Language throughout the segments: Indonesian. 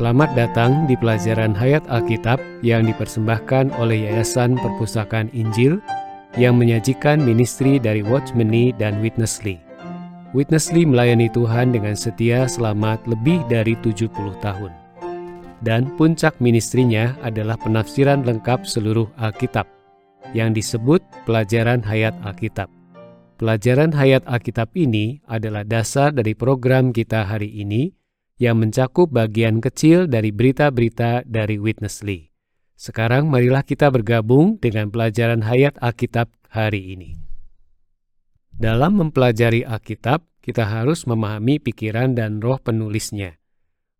Selamat datang di pelajaran Hayat Alkitab yang dipersembahkan oleh Yayasan Perpustakaan Injil yang menyajikan ministri dari Watchmeni dan Witnessly. Witnessly melayani Tuhan dengan setia selama lebih dari 70 tahun. Dan puncak ministrinya adalah penafsiran lengkap seluruh Alkitab yang disebut pelajaran Hayat Alkitab. Pelajaran Hayat Alkitab ini adalah dasar dari program kita hari ini yang mencakup bagian kecil dari berita-berita dari Witnessly. Sekarang marilah kita bergabung dengan pelajaran hayat Alkitab hari ini. Dalam mempelajari Alkitab, kita harus memahami pikiran dan roh penulisnya.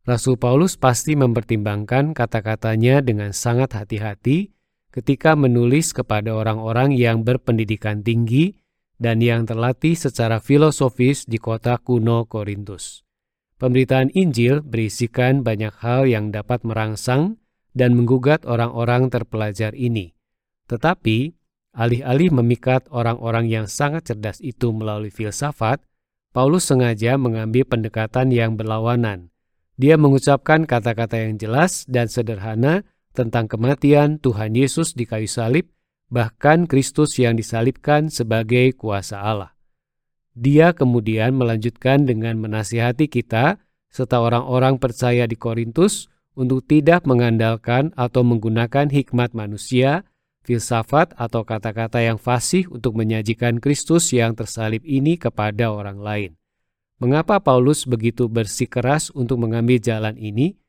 Rasul Paulus pasti mempertimbangkan kata-katanya dengan sangat hati-hati ketika menulis kepada orang-orang yang berpendidikan tinggi dan yang terlatih secara filosofis di kota kuno Korintus. Pemberitaan Injil berisikan banyak hal yang dapat merangsang dan menggugat orang-orang terpelajar ini. Tetapi, alih-alih memikat orang-orang yang sangat cerdas itu melalui filsafat, Paulus sengaja mengambil pendekatan yang berlawanan. Dia mengucapkan kata-kata yang jelas dan sederhana tentang kematian Tuhan Yesus di kayu salib, bahkan Kristus yang disalibkan sebagai kuasa Allah. Dia kemudian melanjutkan dengan menasihati kita serta orang-orang percaya di Korintus untuk tidak mengandalkan atau menggunakan hikmat manusia, filsafat atau kata-kata yang fasih untuk menyajikan Kristus yang tersalib ini kepada orang lain. Mengapa Paulus begitu bersikeras untuk mengambil jalan ini?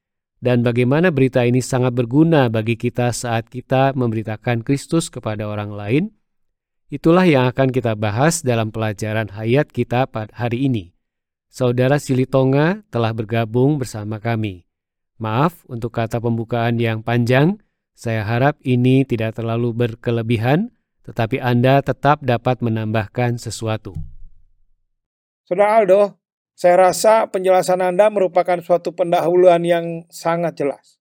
Dan bagaimana berita ini sangat berguna bagi kita saat kita memberitakan Kristus kepada orang lain? Itulah yang akan kita bahas dalam pelajaran hayat kita pada hari ini. Saudara Silitonga telah bergabung bersama kami. Maaf untuk kata pembukaan yang panjang, saya harap ini tidak terlalu berkelebihan, tetapi Anda tetap dapat menambahkan sesuatu. Saudara Aldo, saya rasa penjelasan Anda merupakan suatu pendahuluan yang sangat jelas.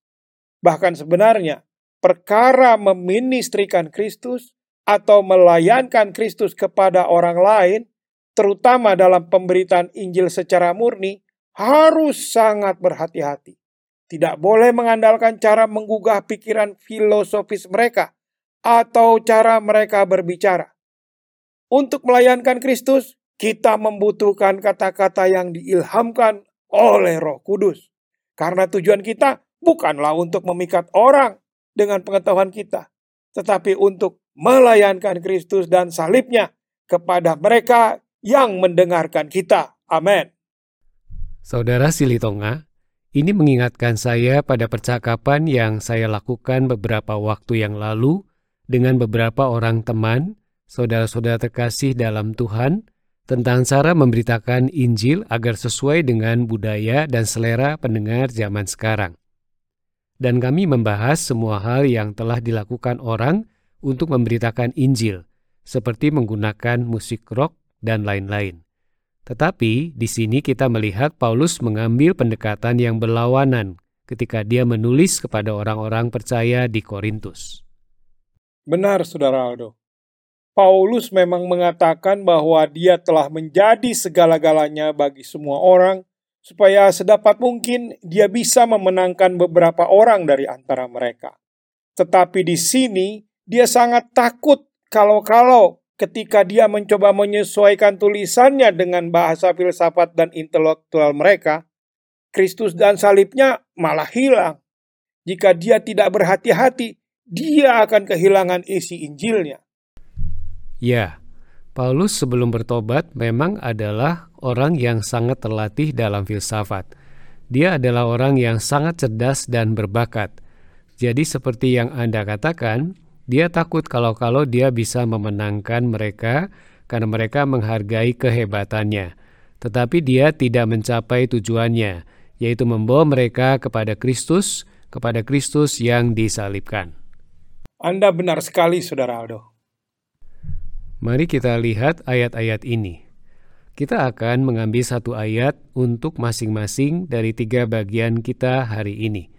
Bahkan sebenarnya, perkara meministrikan Kristus atau melayankan Kristus kepada orang lain, terutama dalam pemberitaan Injil secara murni, harus sangat berhati-hati. Tidak boleh mengandalkan cara menggugah pikiran filosofis mereka atau cara mereka berbicara. Untuk melayankan Kristus, kita membutuhkan kata-kata yang diilhamkan oleh Roh Kudus. Karena tujuan kita bukanlah untuk memikat orang dengan pengetahuan kita, tetapi untuk melayankan Kristus dan salibnya kepada mereka yang mendengarkan kita. Amin. Saudara Silitonga, ini mengingatkan saya pada percakapan yang saya lakukan beberapa waktu yang lalu dengan beberapa orang teman, saudara-saudara terkasih dalam Tuhan, tentang cara memberitakan Injil agar sesuai dengan budaya dan selera pendengar zaman sekarang. Dan kami membahas semua hal yang telah dilakukan orang untuk memberitakan Injil, seperti menggunakan musik rock dan lain-lain. Tetapi di sini kita melihat Paulus mengambil pendekatan yang berlawanan ketika dia menulis kepada orang-orang percaya di Korintus. Benar, Saudara Aldo. Paulus memang mengatakan bahwa dia telah menjadi segala-galanya bagi semua orang, supaya sedapat mungkin dia bisa memenangkan beberapa orang dari antara mereka. Tetapi di sini dia sangat takut kalau-kalau ketika dia mencoba menyesuaikan tulisannya dengan bahasa filsafat dan intelektual mereka, Kristus dan salibnya malah hilang. Jika dia tidak berhati-hati, dia akan kehilangan isi Injilnya. Ya, Paulus sebelum bertobat memang adalah orang yang sangat terlatih dalam filsafat. Dia adalah orang yang sangat cerdas dan berbakat. Jadi seperti yang Anda katakan, dia takut kalau-kalau dia bisa memenangkan mereka karena mereka menghargai kehebatannya. Tetapi dia tidak mencapai tujuannya, yaitu membawa mereka kepada Kristus, kepada Kristus yang disalibkan. Anda benar sekali, Saudara Aldo. Mari kita lihat ayat-ayat ini. Kita akan mengambil satu ayat untuk masing-masing dari tiga bagian kita hari ini.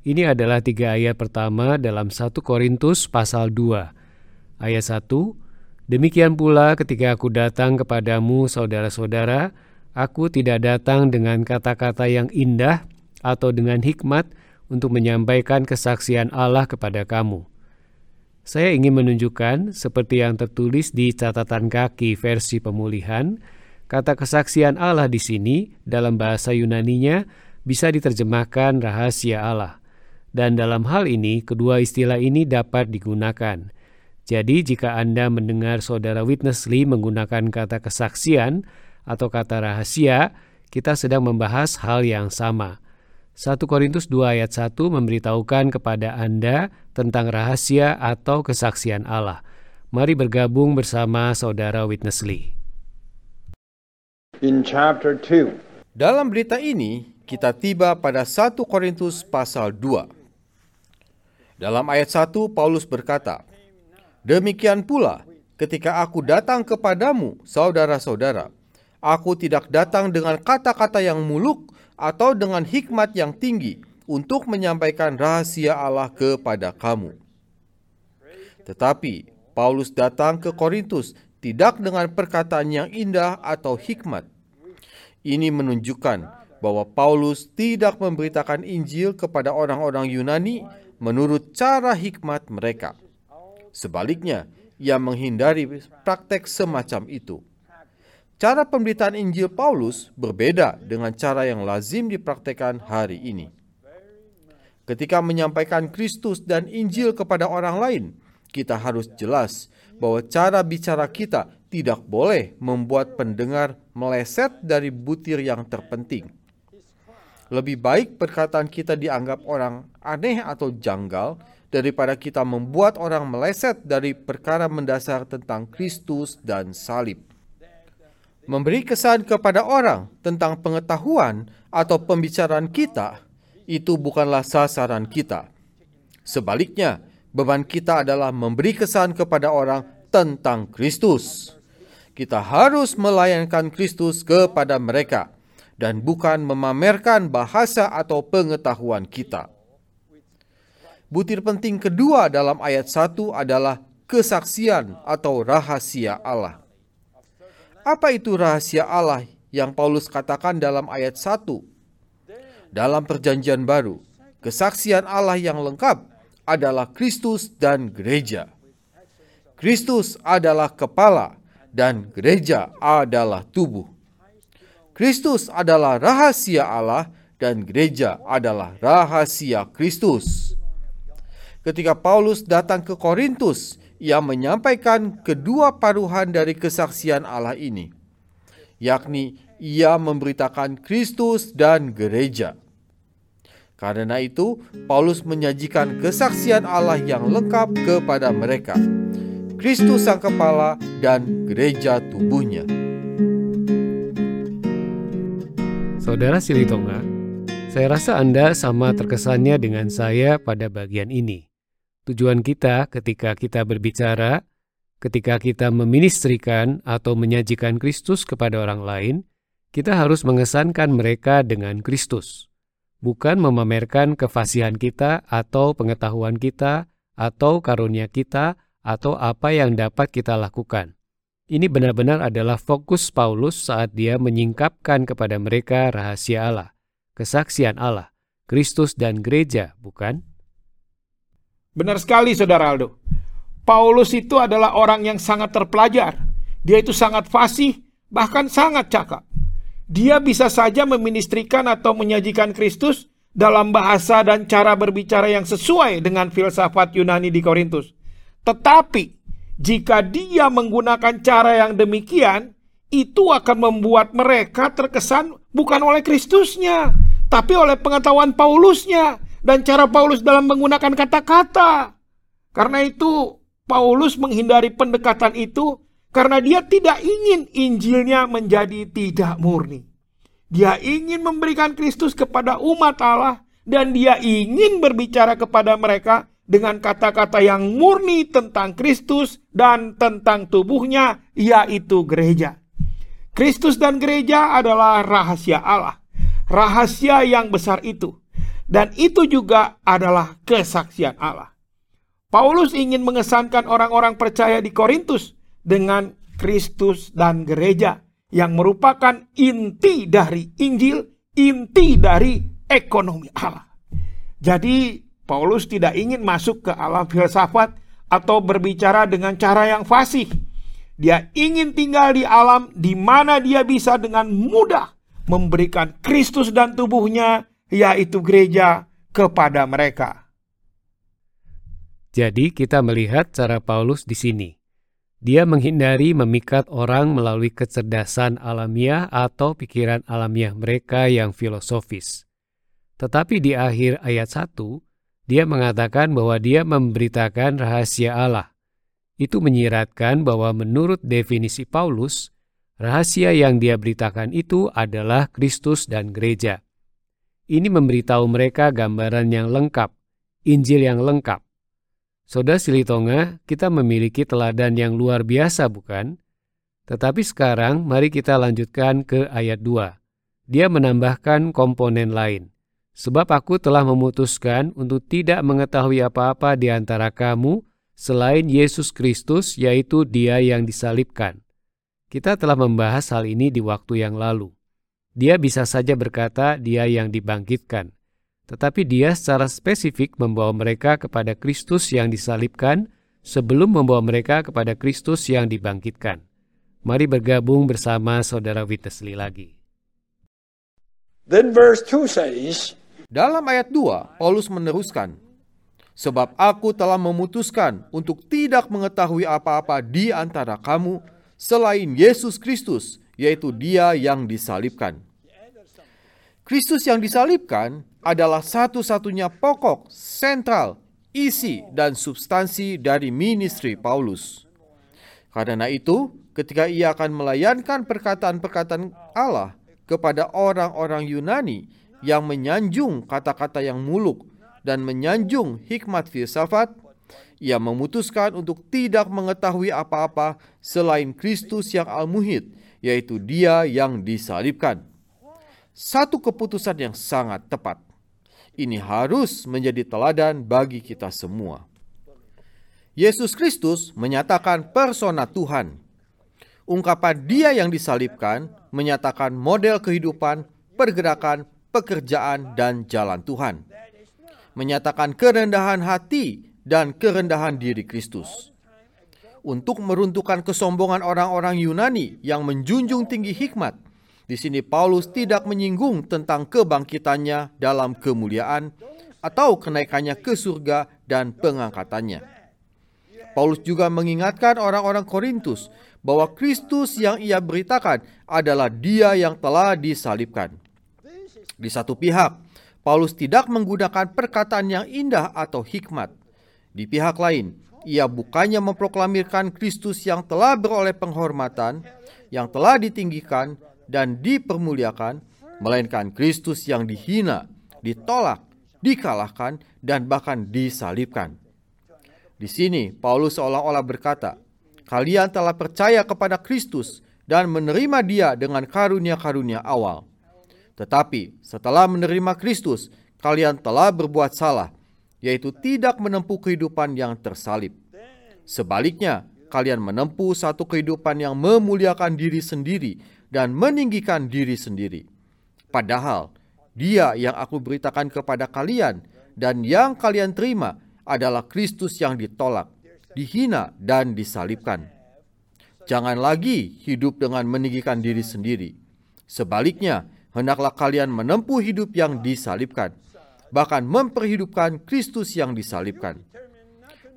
Ini adalah tiga ayat pertama dalam 1 Korintus pasal 2. Ayat 1, Demikian pula ketika aku datang kepadamu saudara-saudara, aku tidak datang dengan kata-kata yang indah atau dengan hikmat untuk menyampaikan kesaksian Allah kepada kamu. Saya ingin menunjukkan, seperti yang tertulis di catatan kaki versi pemulihan, kata kesaksian Allah di sini dalam bahasa Yunaninya bisa diterjemahkan rahasia Allah. Dan dalam hal ini, kedua istilah ini dapat digunakan. Jadi, jika Anda mendengar saudara Witness Lee menggunakan kata kesaksian atau kata rahasia, kita sedang membahas hal yang sama. 1 Korintus 2 ayat 1 memberitahukan kepada Anda tentang rahasia atau kesaksian Allah. Mari bergabung bersama saudara Witness Lee. In chapter 2. Dalam berita ini, kita tiba pada 1 Korintus pasal 2. Dalam ayat 1 Paulus berkata, Demikian pula ketika aku datang kepadamu, saudara-saudara, aku tidak datang dengan kata-kata yang muluk atau dengan hikmat yang tinggi untuk menyampaikan rahasia Allah kepada kamu. Tetapi Paulus datang ke Korintus tidak dengan perkataan yang indah atau hikmat. Ini menunjukkan bahwa Paulus tidak memberitakan Injil kepada orang-orang Yunani menurut cara hikmat mereka. Sebaliknya, ia menghindari praktek semacam itu. Cara pemberitaan Injil Paulus berbeda dengan cara yang lazim dipraktekkan hari ini. Ketika menyampaikan Kristus dan Injil kepada orang lain, kita harus jelas bahwa cara bicara kita tidak boleh membuat pendengar meleset dari butir yang terpenting. Lebih baik perkataan kita dianggap orang aneh atau janggal daripada kita membuat orang meleset dari perkara mendasar tentang Kristus dan salib. Memberi kesan kepada orang tentang pengetahuan atau pembicaraan kita itu bukanlah sasaran kita. Sebaliknya, beban kita adalah memberi kesan kepada orang tentang Kristus. Kita harus melayankan Kristus kepada mereka dan bukan memamerkan bahasa atau pengetahuan kita. Butir penting kedua dalam ayat 1 adalah kesaksian atau rahasia Allah. Apa itu rahasia Allah yang Paulus katakan dalam ayat 1? Dalam perjanjian baru, kesaksian Allah yang lengkap adalah Kristus dan gereja. Kristus adalah kepala dan gereja adalah tubuh. Kristus adalah rahasia Allah dan gereja adalah rahasia Kristus. Ketika Paulus datang ke Korintus, ia menyampaikan kedua paruhan dari kesaksian Allah ini, yakni ia memberitakan Kristus dan gereja. Karena itu, Paulus menyajikan kesaksian Allah yang lengkap kepada mereka Kristus sang kepala dan gereja tubuhnya. Saudara Silitonga, saya rasa Anda sama terkesannya dengan saya pada bagian ini. Tujuan kita ketika kita berbicara, ketika kita meministrikan atau menyajikan Kristus kepada orang lain, kita harus mengesankan mereka dengan Kristus, bukan memamerkan kefasihan kita atau pengetahuan kita atau karunia kita atau apa yang dapat kita lakukan. Ini benar-benar adalah fokus Paulus saat dia menyingkapkan kepada mereka rahasia Allah, kesaksian Allah, Kristus dan gereja, bukan? Benar sekali Saudara Aldo. Paulus itu adalah orang yang sangat terpelajar. Dia itu sangat fasih, bahkan sangat cakap. Dia bisa saja meministrikan atau menyajikan Kristus dalam bahasa dan cara berbicara yang sesuai dengan filsafat Yunani di Korintus. Tetapi jika dia menggunakan cara yang demikian, itu akan membuat mereka terkesan bukan oleh Kristusnya, tapi oleh pengetahuan Paulusnya dan cara Paulus dalam menggunakan kata-kata. Karena itu Paulus menghindari pendekatan itu karena dia tidak ingin Injilnya menjadi tidak murni. Dia ingin memberikan Kristus kepada umat Allah dan dia ingin berbicara kepada mereka dengan kata-kata yang murni tentang Kristus dan tentang tubuhnya, yaitu gereja. Kristus dan gereja adalah rahasia Allah, rahasia yang besar itu, dan itu juga adalah kesaksian Allah. Paulus ingin mengesankan orang-orang percaya di Korintus dengan Kristus dan gereja yang merupakan inti dari Injil, inti dari ekonomi Allah. Jadi Paulus tidak ingin masuk ke alam filsafat atau berbicara dengan cara yang fasih. Dia ingin tinggal di alam di mana dia bisa dengan mudah memberikan Kristus dan tubuhnya, yaitu gereja, kepada mereka. Jadi kita melihat cara Paulus di sini. Dia menghindari memikat orang melalui kecerdasan alamiah atau pikiran alamiah mereka yang filosofis. Tetapi di akhir ayat 1, dia mengatakan bahwa dia memberitakan rahasia Allah. Itu menyiratkan bahwa menurut definisi Paulus, rahasia yang dia beritakan itu adalah Kristus dan gereja. Ini memberitahu mereka gambaran yang lengkap, Injil yang lengkap. Saudara Silitonga, kita memiliki teladan yang luar biasa bukan? Tetapi sekarang mari kita lanjutkan ke ayat 2. Dia menambahkan komponen lain. Sebab aku telah memutuskan untuk tidak mengetahui apa-apa di antara kamu selain Yesus Kristus yaitu dia yang disalibkan. Kita telah membahas hal ini di waktu yang lalu. Dia bisa saja berkata dia yang dibangkitkan tetapi dia secara spesifik membawa mereka kepada Kristus yang disalibkan sebelum membawa mereka kepada Kristus yang dibangkitkan. Mari bergabung bersama saudara Wittesley lagi. Then verse 2 says, Dalam ayat 2, Paulus meneruskan, Sebab aku telah memutuskan untuk tidak mengetahui apa-apa di antara kamu selain Yesus Kristus, yaitu dia yang disalibkan. Kristus yang disalibkan adalah satu-satunya pokok, sentral, isi, dan substansi dari ministry Paulus. Karena itu, ketika ia akan melayankan perkataan-perkataan Allah kepada orang-orang Yunani yang menyanjung kata-kata yang muluk dan menyanjung hikmat filsafat, ia memutuskan untuk tidak mengetahui apa-apa selain Kristus yang al-muhid, yaitu dia yang disalibkan. Satu keputusan yang sangat tepat. Ini harus menjadi teladan bagi kita semua. Yesus Kristus menyatakan persona Tuhan. Ungkapan Dia yang disalibkan menyatakan model kehidupan, pergerakan, pekerjaan, dan jalan Tuhan. Menyatakan kerendahan hati dan kerendahan diri Kristus. Untuk meruntuhkan kesombongan orang-orang Yunani yang menjunjung tinggi hikmat, di sini Paulus tidak menyinggung tentang kebangkitannya dalam kemuliaan atau kenaikannya ke surga dan pengangkatannya. Paulus juga mengingatkan orang-orang Korintus bahwa Kristus yang ia beritakan adalah Dia yang telah disalibkan. Di satu pihak, Paulus tidak menggunakan perkataan yang indah atau hikmat. Di pihak lain, ia bukannya memproklamirkan Kristus yang telah beroleh penghormatan, yang telah ditinggikan, dan dipermuliakan, melainkan Kristus yang dihina, ditolak, dikalahkan, dan bahkan disalibkan. Di sini Paulus seolah-olah berkata, "Kalian telah percaya kepada Kristus dan menerima Dia dengan karunia-karunia awal. Tetapi setelah menerima Kristus, kalian telah berbuat salah, yaitu tidak menempuh kehidupan yang tersalib. Sebaliknya, kalian menempuh satu kehidupan yang memuliakan diri sendiri dan meninggikan diri sendiri. Padahal dia yang aku beritakan kepada kalian dan yang kalian terima adalah Kristus yang ditolak, dihina dan disalibkan. Jangan lagi hidup dengan meninggikan diri sendiri. Sebaliknya, hendaklah kalian menempuh hidup yang disalibkan, bahkan memperhidupkan Kristus yang disalibkan.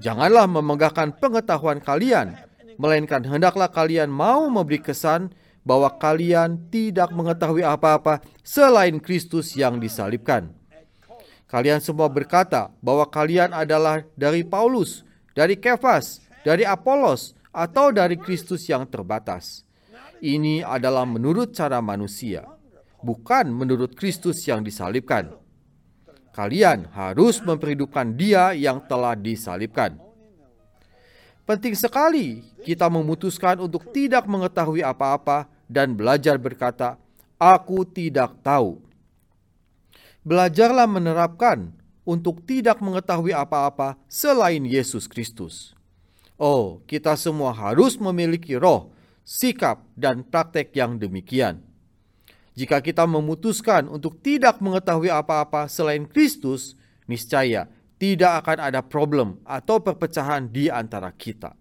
Janganlah memegahkan pengetahuan kalian, melainkan hendaklah kalian mau memberi kesan bahwa kalian tidak mengetahui apa-apa selain Kristus yang disalibkan. Kalian semua berkata bahwa kalian adalah dari Paulus, dari Kefas, dari Apolos, atau dari Kristus yang terbatas. Ini adalah menurut cara manusia, bukan menurut Kristus yang disalibkan. Kalian harus memperhidupkan Dia yang telah disalibkan. Penting sekali kita memutuskan untuk tidak mengetahui apa-apa dan belajar berkata, "Aku tidak tahu." Belajarlah menerapkan untuk tidak mengetahui apa-apa selain Yesus Kristus. Oh, kita semua harus memiliki roh, sikap, dan praktek yang demikian. Jika kita memutuskan untuk tidak mengetahui apa-apa selain Kristus, niscaya tidak akan ada problem atau perpecahan di antara kita.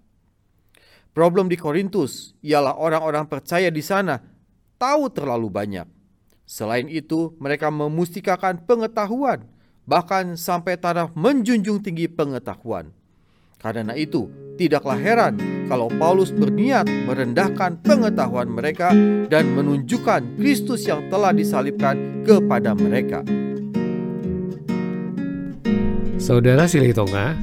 Problem di Korintus ialah orang-orang percaya di sana tahu terlalu banyak. Selain itu, mereka memustikakan pengetahuan, bahkan sampai taraf menjunjung tinggi pengetahuan. Karena itu, tidaklah heran kalau Paulus berniat merendahkan pengetahuan mereka dan menunjukkan Kristus yang telah disalibkan kepada mereka. Saudara Silitonga,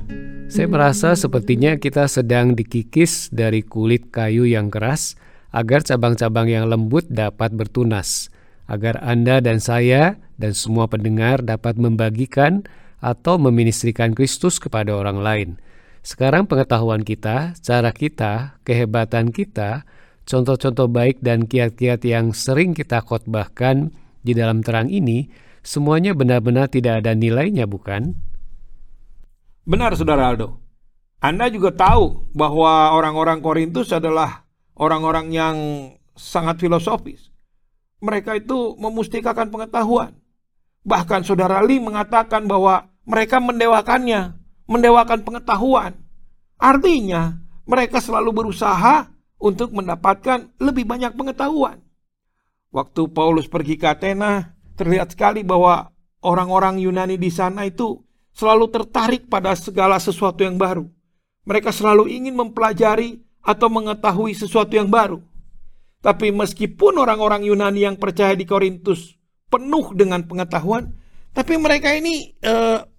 saya merasa sepertinya kita sedang dikikis dari kulit kayu yang keras agar cabang-cabang yang lembut dapat bertunas, agar Anda dan saya dan semua pendengar dapat membagikan atau meministrikan Kristus kepada orang lain – sekarang pengetahuan kita, cara kita, kehebatan kita, contoh-contoh baik dan kiat-kiat yang sering kita khotbahkan di dalam terang ini, semuanya benar-benar tidak ada nilainya, bukan? Benar, Saudara Aldo. Anda juga tahu bahwa orang-orang Korintus adalah orang-orang yang sangat filosofis. Mereka itu memustikakan pengetahuan. Bahkan Saudara Lee mengatakan bahwa mereka mendewakannya mendewakan pengetahuan. Artinya, mereka selalu berusaha untuk mendapatkan lebih banyak pengetahuan. Waktu Paulus pergi ke Athena, terlihat sekali bahwa orang-orang Yunani di sana itu selalu tertarik pada segala sesuatu yang baru. Mereka selalu ingin mempelajari atau mengetahui sesuatu yang baru. Tapi meskipun orang-orang Yunani yang percaya di Korintus penuh dengan pengetahuan, tapi mereka ini e,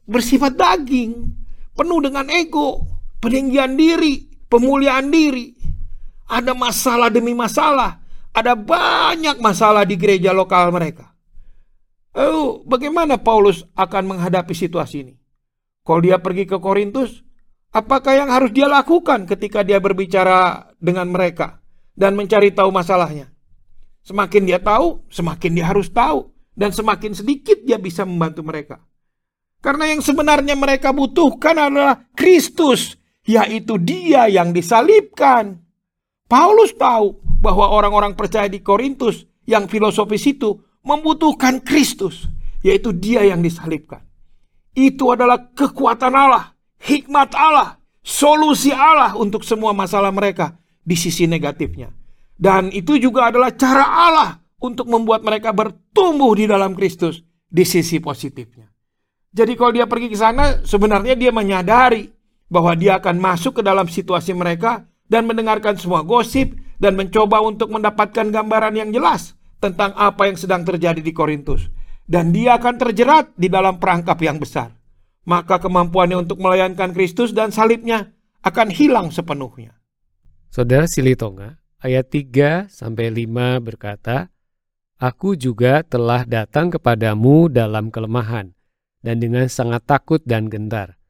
bersifat daging penuh dengan ego, peninggian diri, pemuliaan diri. Ada masalah demi masalah, ada banyak masalah di gereja lokal mereka. Oh, bagaimana Paulus akan menghadapi situasi ini? Kalau dia pergi ke Korintus, apakah yang harus dia lakukan ketika dia berbicara dengan mereka dan mencari tahu masalahnya? Semakin dia tahu, semakin dia harus tahu, dan semakin sedikit dia bisa membantu mereka. Karena yang sebenarnya mereka butuhkan adalah Kristus, yaitu Dia yang disalibkan. Paulus tahu bahwa orang-orang percaya di Korintus yang filosofis itu membutuhkan Kristus, yaitu Dia yang disalibkan. Itu adalah kekuatan Allah, hikmat Allah, solusi Allah untuk semua masalah mereka di sisi negatifnya. Dan itu juga adalah cara Allah untuk membuat mereka bertumbuh di dalam Kristus di sisi positifnya. Jadi kalau dia pergi ke sana, sebenarnya dia menyadari bahwa dia akan masuk ke dalam situasi mereka dan mendengarkan semua gosip dan mencoba untuk mendapatkan gambaran yang jelas tentang apa yang sedang terjadi di Korintus. Dan dia akan terjerat di dalam perangkap yang besar. Maka kemampuannya untuk melayankan Kristus dan salibnya akan hilang sepenuhnya. Saudara Silitonga, ayat 3 sampai 5 berkata, Aku juga telah datang kepadamu dalam kelemahan dan dengan sangat takut dan gentar.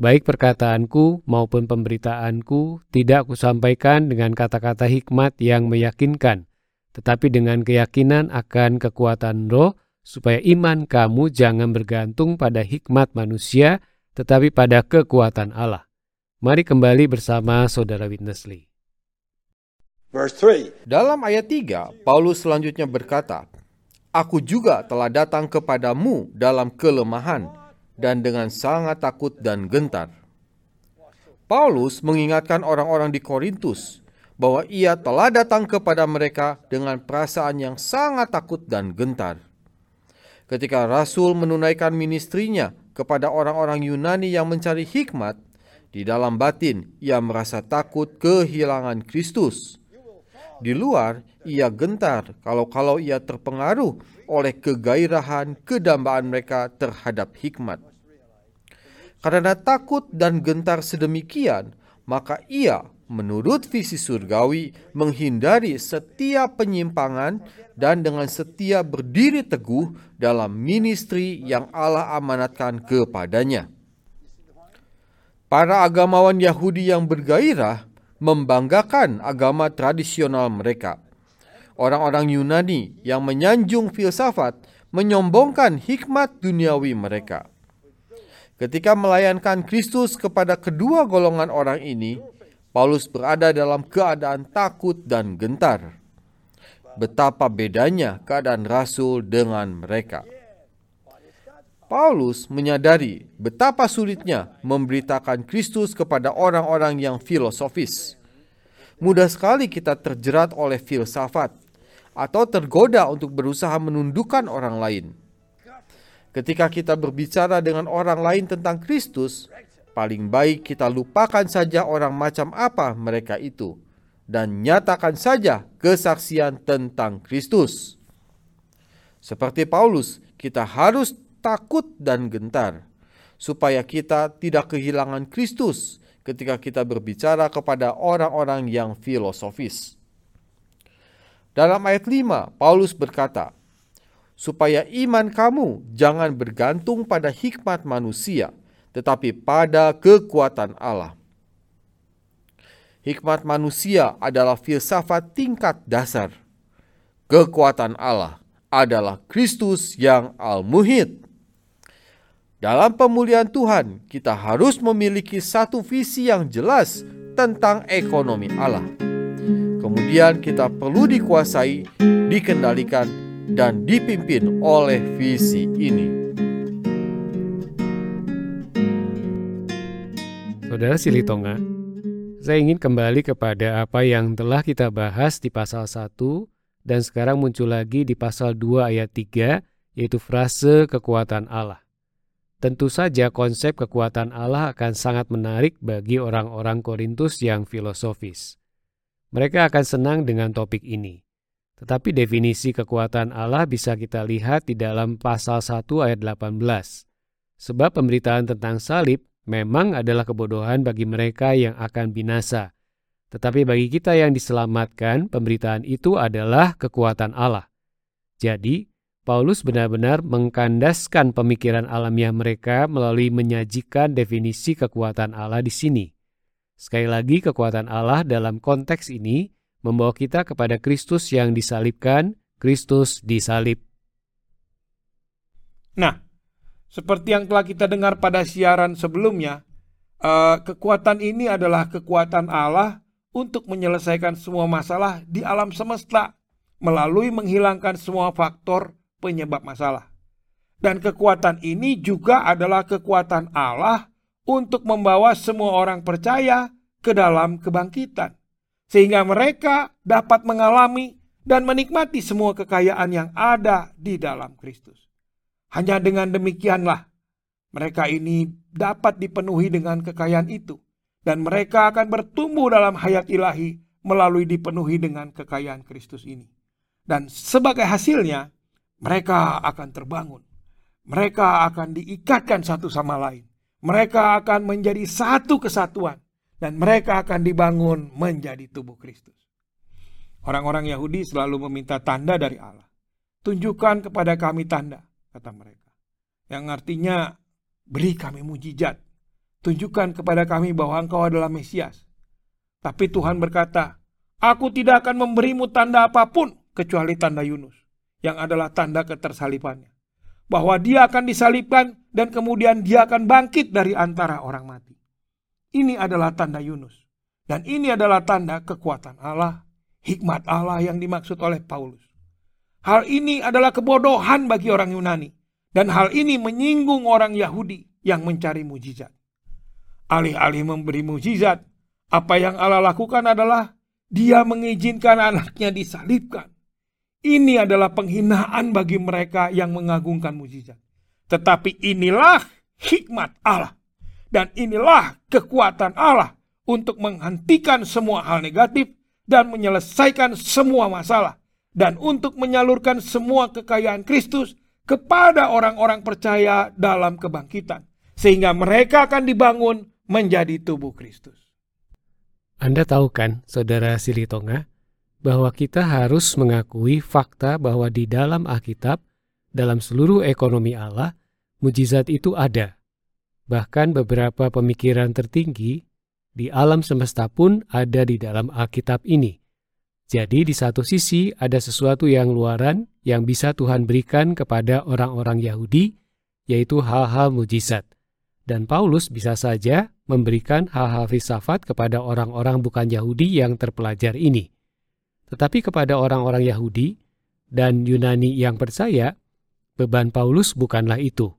Baik perkataanku maupun pemberitaanku tidak kusampaikan dengan kata-kata hikmat yang meyakinkan, tetapi dengan keyakinan akan kekuatan roh, supaya iman kamu jangan bergantung pada hikmat manusia, tetapi pada kekuatan Allah. Mari kembali bersama Saudara Witness Lee. Verse 3. Dalam ayat 3, Paulus selanjutnya berkata, Aku juga telah datang kepadamu dalam kelemahan dan dengan sangat takut dan gentar. Paulus mengingatkan orang-orang di Korintus bahwa ia telah datang kepada mereka dengan perasaan yang sangat takut dan gentar. Ketika Rasul menunaikan ministrinya kepada orang-orang Yunani yang mencari hikmat, di dalam batin ia merasa takut kehilangan Kristus. Di luar, ia gentar kalau-kalau ia terpengaruh oleh kegairahan kedambaan mereka terhadap hikmat. Karena takut dan gentar sedemikian, maka ia menurut visi surgawi menghindari setiap penyimpangan dan dengan setia berdiri teguh dalam ministry yang Allah amanatkan kepadanya. Para agamawan Yahudi yang bergairah membanggakan agama tradisional mereka. Orang-orang Yunani yang menyanjung filsafat menyombongkan hikmat duniawi mereka. Ketika melayankan Kristus kepada kedua golongan orang ini, Paulus berada dalam keadaan takut dan gentar. betapa bedanya keadaan rasul dengan mereka. Paulus menyadari betapa sulitnya memberitakan Kristus kepada orang-orang yang filosofis. Mudah sekali kita terjerat oleh filsafat atau tergoda untuk berusaha menundukkan orang lain. Ketika kita berbicara dengan orang lain tentang Kristus, paling baik kita lupakan saja orang macam apa mereka itu dan nyatakan saja kesaksian tentang Kristus. Seperti Paulus, kita harus takut dan gentar, supaya kita tidak kehilangan Kristus ketika kita berbicara kepada orang-orang yang filosofis. Dalam ayat 5, Paulus berkata, supaya iman kamu jangan bergantung pada hikmat manusia, tetapi pada kekuatan Allah. Hikmat manusia adalah filsafat tingkat dasar. Kekuatan Allah adalah Kristus yang al-muhid. Dalam pemulihan Tuhan, kita harus memiliki satu visi yang jelas tentang ekonomi Allah. Kemudian kita perlu dikuasai, dikendalikan, dan dipimpin oleh visi ini. Saudara Silitonga, saya ingin kembali kepada apa yang telah kita bahas di pasal 1 dan sekarang muncul lagi di pasal 2 ayat 3, yaitu frase kekuatan Allah. Tentu saja konsep kekuatan Allah akan sangat menarik bagi orang-orang Korintus yang filosofis. Mereka akan senang dengan topik ini. Tetapi definisi kekuatan Allah bisa kita lihat di dalam pasal 1 ayat 18. Sebab pemberitaan tentang salib memang adalah kebodohan bagi mereka yang akan binasa. Tetapi bagi kita yang diselamatkan, pemberitaan itu adalah kekuatan Allah. Jadi, Paulus benar-benar mengkandaskan pemikiran alamiah mereka melalui menyajikan definisi kekuatan Allah di sini. Sekali lagi, kekuatan Allah dalam konteks ini membawa kita kepada Kristus yang disalibkan, Kristus disalib. Nah, seperti yang telah kita dengar pada siaran sebelumnya, uh, kekuatan ini adalah kekuatan Allah untuk menyelesaikan semua masalah di alam semesta melalui menghilangkan semua faktor penyebab masalah. Dan kekuatan ini juga adalah kekuatan Allah untuk membawa semua orang percaya ke dalam kebangkitan. Sehingga mereka dapat mengalami dan menikmati semua kekayaan yang ada di dalam Kristus. Hanya dengan demikianlah mereka ini dapat dipenuhi dengan kekayaan itu. Dan mereka akan bertumbuh dalam hayat ilahi melalui dipenuhi dengan kekayaan Kristus ini. Dan sebagai hasilnya, mereka akan terbangun. Mereka akan diikatkan satu sama lain. Mereka akan menjadi satu kesatuan. Dan mereka akan dibangun menjadi tubuh Kristus. Orang-orang Yahudi selalu meminta tanda dari Allah. Tunjukkan kepada kami tanda, kata mereka. Yang artinya, beri kami mujizat. Tunjukkan kepada kami bahwa engkau adalah Mesias. Tapi Tuhan berkata, Aku tidak akan memberimu tanda apa pun kecuali tanda Yunus yang adalah tanda ketersalipannya. Bahwa dia akan disalibkan dan kemudian dia akan bangkit dari antara orang mati. Ini adalah tanda Yunus. Dan ini adalah tanda kekuatan Allah, hikmat Allah yang dimaksud oleh Paulus. Hal ini adalah kebodohan bagi orang Yunani. Dan hal ini menyinggung orang Yahudi yang mencari mujizat. Alih-alih memberi mujizat, apa yang Allah lakukan adalah dia mengizinkan anaknya disalibkan ini adalah penghinaan bagi mereka yang mengagungkan mujizat. Tetapi inilah hikmat Allah. Dan inilah kekuatan Allah untuk menghentikan semua hal negatif dan menyelesaikan semua masalah. Dan untuk menyalurkan semua kekayaan Kristus kepada orang-orang percaya dalam kebangkitan. Sehingga mereka akan dibangun menjadi tubuh Kristus. Anda tahu kan, Saudara Silitonga, bahwa kita harus mengakui fakta bahwa di dalam Alkitab, dalam seluruh ekonomi Allah, mujizat itu ada. Bahkan beberapa pemikiran tertinggi di alam semesta pun ada di dalam Alkitab ini. Jadi di satu sisi ada sesuatu yang luaran yang bisa Tuhan berikan kepada orang-orang Yahudi, yaitu hal-hal mujizat. Dan Paulus bisa saja memberikan hal-hal filsafat kepada orang-orang bukan Yahudi yang terpelajar ini. Tetapi kepada orang-orang Yahudi dan Yunani yang percaya, beban Paulus bukanlah itu.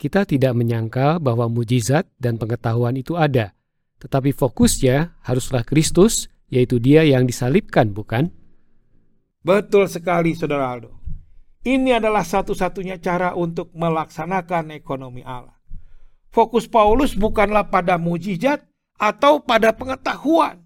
Kita tidak menyangkal bahwa mujizat dan pengetahuan itu ada, tetapi fokusnya haruslah Kristus, yaitu Dia yang disalibkan, bukan? Betul sekali, Saudara Aldo. Ini adalah satu-satunya cara untuk melaksanakan ekonomi Allah. Fokus Paulus bukanlah pada mujizat atau pada pengetahuan.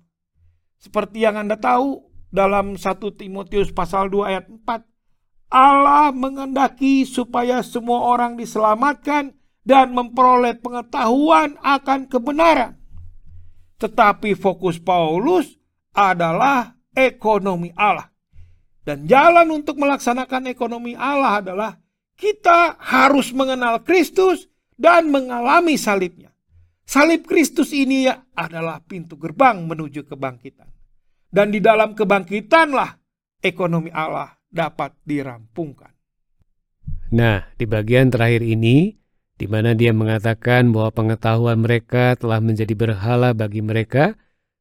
Seperti yang Anda tahu dalam 1 Timotius pasal 2 ayat 4, Allah mengendaki supaya semua orang diselamatkan dan memperoleh pengetahuan akan kebenaran. Tetapi fokus Paulus adalah ekonomi Allah. Dan jalan untuk melaksanakan ekonomi Allah adalah kita harus mengenal Kristus dan mengalami salibnya. Salib Kristus ini adalah pintu gerbang menuju kebangkitan. Dan di dalam kebangkitanlah ekonomi Allah dapat dirampungkan. Nah, di bagian terakhir ini, di mana dia mengatakan bahwa pengetahuan mereka telah menjadi berhala bagi mereka,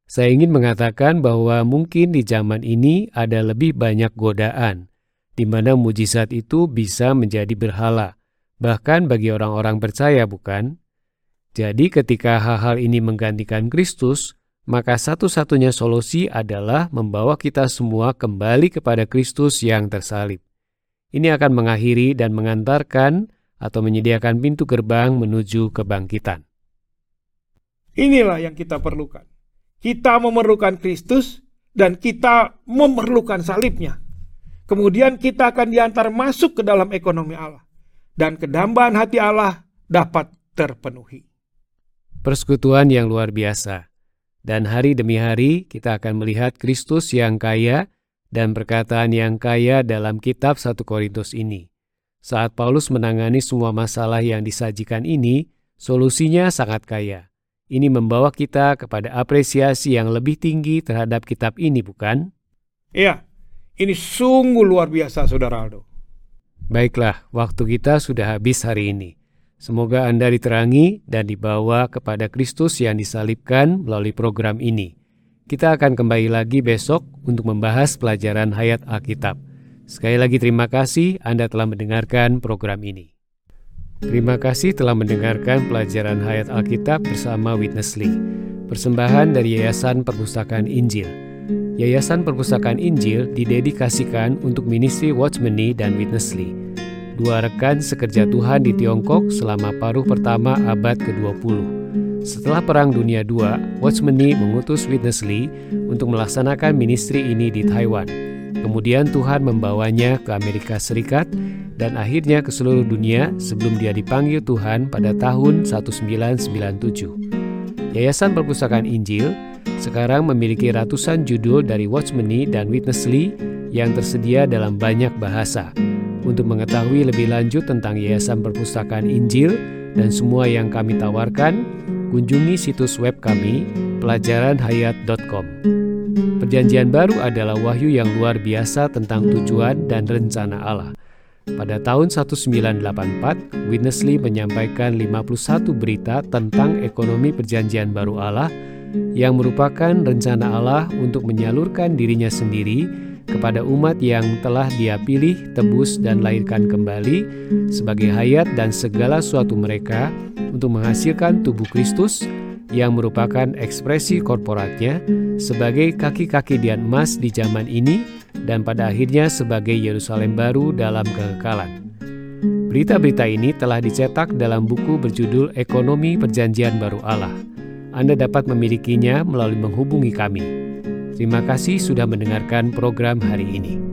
saya ingin mengatakan bahwa mungkin di zaman ini ada lebih banyak godaan, di mana mujizat itu bisa menjadi berhala, bahkan bagi orang-orang percaya, bukan? Jadi, ketika hal-hal ini menggantikan Kristus, maka satu-satunya solusi adalah membawa kita semua kembali kepada Kristus yang tersalib. Ini akan mengakhiri dan mengantarkan atau menyediakan pintu gerbang menuju kebangkitan. Inilah yang kita perlukan. Kita memerlukan Kristus dan kita memerlukan salibnya. Kemudian kita akan diantar masuk ke dalam ekonomi Allah. Dan kedambaan hati Allah dapat terpenuhi. Persekutuan yang luar biasa. Dan hari demi hari kita akan melihat Kristus yang kaya dan perkataan yang kaya dalam kitab 1 Korintus ini. Saat Paulus menangani semua masalah yang disajikan ini, solusinya sangat kaya. Ini membawa kita kepada apresiasi yang lebih tinggi terhadap kitab ini, bukan? Iya, ini sungguh luar biasa, Saudara Aldo. Baiklah, waktu kita sudah habis hari ini. Semoga Anda diterangi dan dibawa kepada Kristus yang disalibkan melalui program ini. Kita akan kembali lagi besok untuk membahas pelajaran hayat Alkitab. Sekali lagi terima kasih Anda telah mendengarkan program ini. Terima kasih telah mendengarkan pelajaran Hayat Alkitab bersama Witness Lee. Persembahan dari Yayasan Perpustakaan Injil. Yayasan Perpustakaan Injil didedikasikan untuk ministry Watchmeni dan Witness Lee. Dua rekan sekerja Tuhan di Tiongkok selama paruh pertama abad ke-20. Setelah Perang Dunia II, Watchmeni mengutus Witness Lee untuk melaksanakan ministry ini di Taiwan. Kemudian Tuhan membawanya ke Amerika Serikat dan akhirnya ke seluruh dunia sebelum dia dipanggil Tuhan pada tahun 1997. Yayasan Perpustakaan Injil sekarang memiliki ratusan judul dari Watchmeni dan Witness Lee yang tersedia dalam banyak bahasa. Untuk mengetahui lebih lanjut tentang Yayasan Perpustakaan Injil dan semua yang kami tawarkan, kunjungi situs web kami pelajaranhayat.com. Perjanjian baru adalah wahyu yang luar biasa tentang tujuan dan rencana Allah. Pada tahun 1984, Witness Lee menyampaikan 51 berita tentang ekonomi perjanjian baru Allah yang merupakan rencana Allah untuk menyalurkan dirinya sendiri kepada umat yang telah dia pilih, tebus, dan lahirkan kembali sebagai hayat dan segala suatu mereka untuk menghasilkan tubuh Kristus yang merupakan ekspresi korporatnya sebagai kaki-kaki dian emas di zaman ini dan pada akhirnya sebagai Yerusalem baru dalam kekekalan. Berita-berita ini telah dicetak dalam buku berjudul Ekonomi Perjanjian Baru Allah. Anda dapat memilikinya melalui menghubungi kami. Terima kasih sudah mendengarkan program hari ini.